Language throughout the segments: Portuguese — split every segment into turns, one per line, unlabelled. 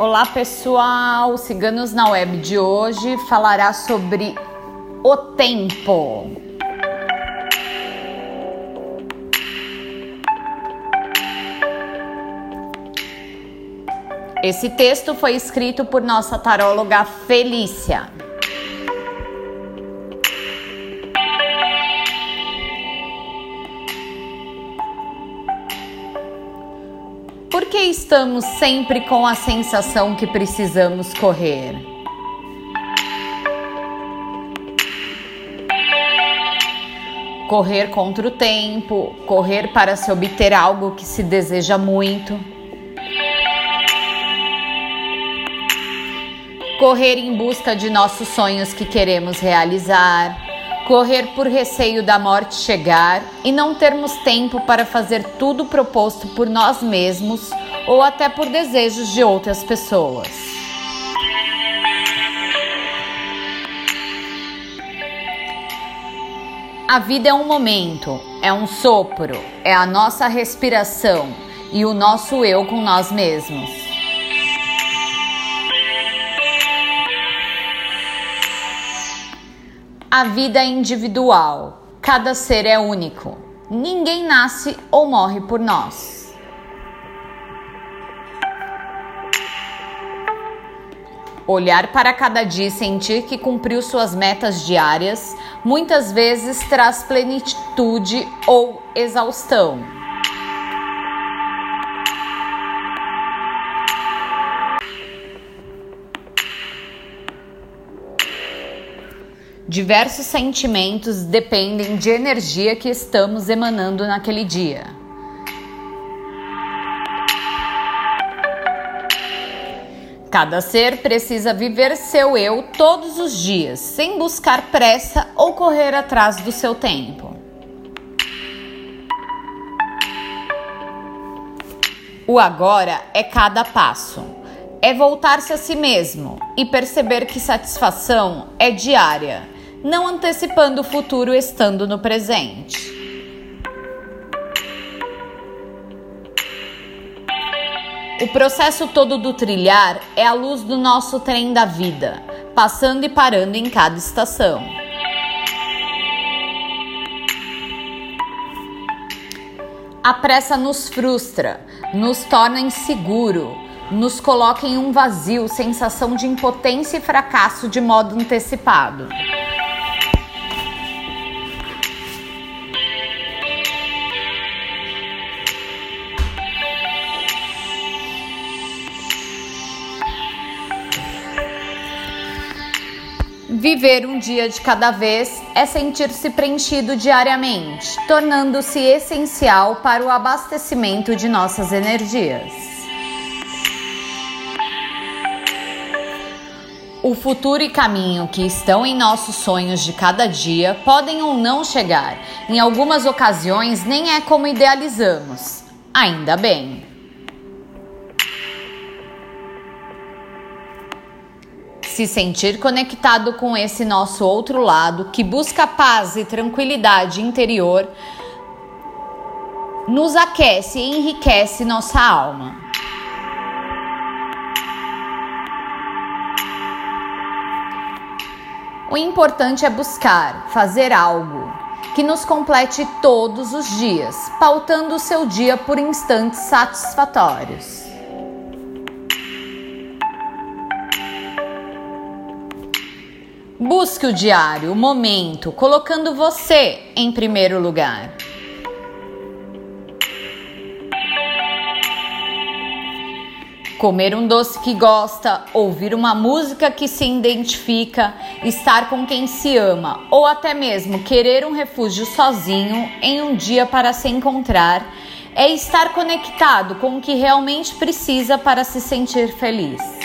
Olá pessoal, Ciganos na Web de hoje falará sobre o tempo. Esse texto foi escrito por nossa taróloga Felícia. Que estamos sempre com a sensação que precisamos correr? Correr contra o tempo, correr para se obter algo que se deseja muito. Correr em busca de nossos sonhos que queremos realizar correr por receio da morte chegar e não termos tempo para fazer tudo proposto por nós mesmos ou até por desejos de outras pessoas. A vida é um momento, é um sopro, é a nossa respiração e o nosso eu com nós mesmos. A vida é individual, cada ser é único. Ninguém nasce ou morre por nós. Olhar para cada dia e sentir que cumpriu suas metas diárias muitas vezes traz plenitude ou exaustão. Diversos sentimentos dependem de energia que estamos emanando naquele dia. Cada ser precisa viver seu eu todos os dias, sem buscar pressa ou correr atrás do seu tempo. O agora é cada passo. É voltar-se a si mesmo e perceber que satisfação é diária não antecipando o futuro estando no presente. O processo todo do trilhar é a luz do nosso trem da vida, passando e parando em cada estação. A pressa nos frustra, nos torna inseguro, nos coloca em um vazio, sensação de impotência e fracasso de modo antecipado. Viver um dia de cada vez é sentir-se preenchido diariamente, tornando-se essencial para o abastecimento de nossas energias. O futuro e caminho que estão em nossos sonhos de cada dia podem ou não chegar. Em algumas ocasiões, nem é como idealizamos. Ainda bem. Se sentir conectado com esse nosso outro lado que busca paz e tranquilidade interior nos aquece e enriquece nossa alma. O importante é buscar fazer algo que nos complete todos os dias, pautando o seu dia por instantes satisfatórios. Busque o diário, o momento, colocando você em primeiro lugar. Comer um doce que gosta, ouvir uma música que se identifica, estar com quem se ama ou até mesmo querer um refúgio sozinho em um dia para se encontrar é estar conectado com o que realmente precisa para se sentir feliz.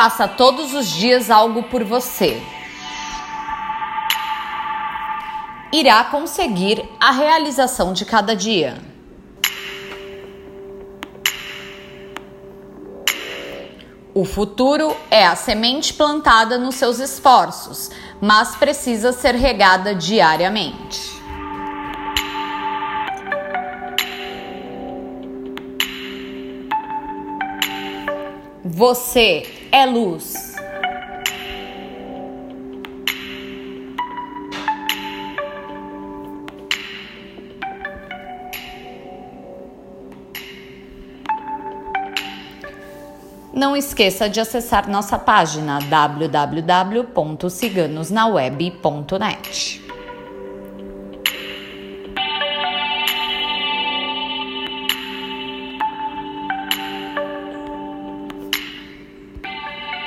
Faça todos os dias algo por você. Irá conseguir a realização de cada dia. O futuro é a semente plantada nos seus esforços, mas precisa ser regada diariamente. Você é luz. Não esqueça de acessar nossa página www.ciganosnaweb.net.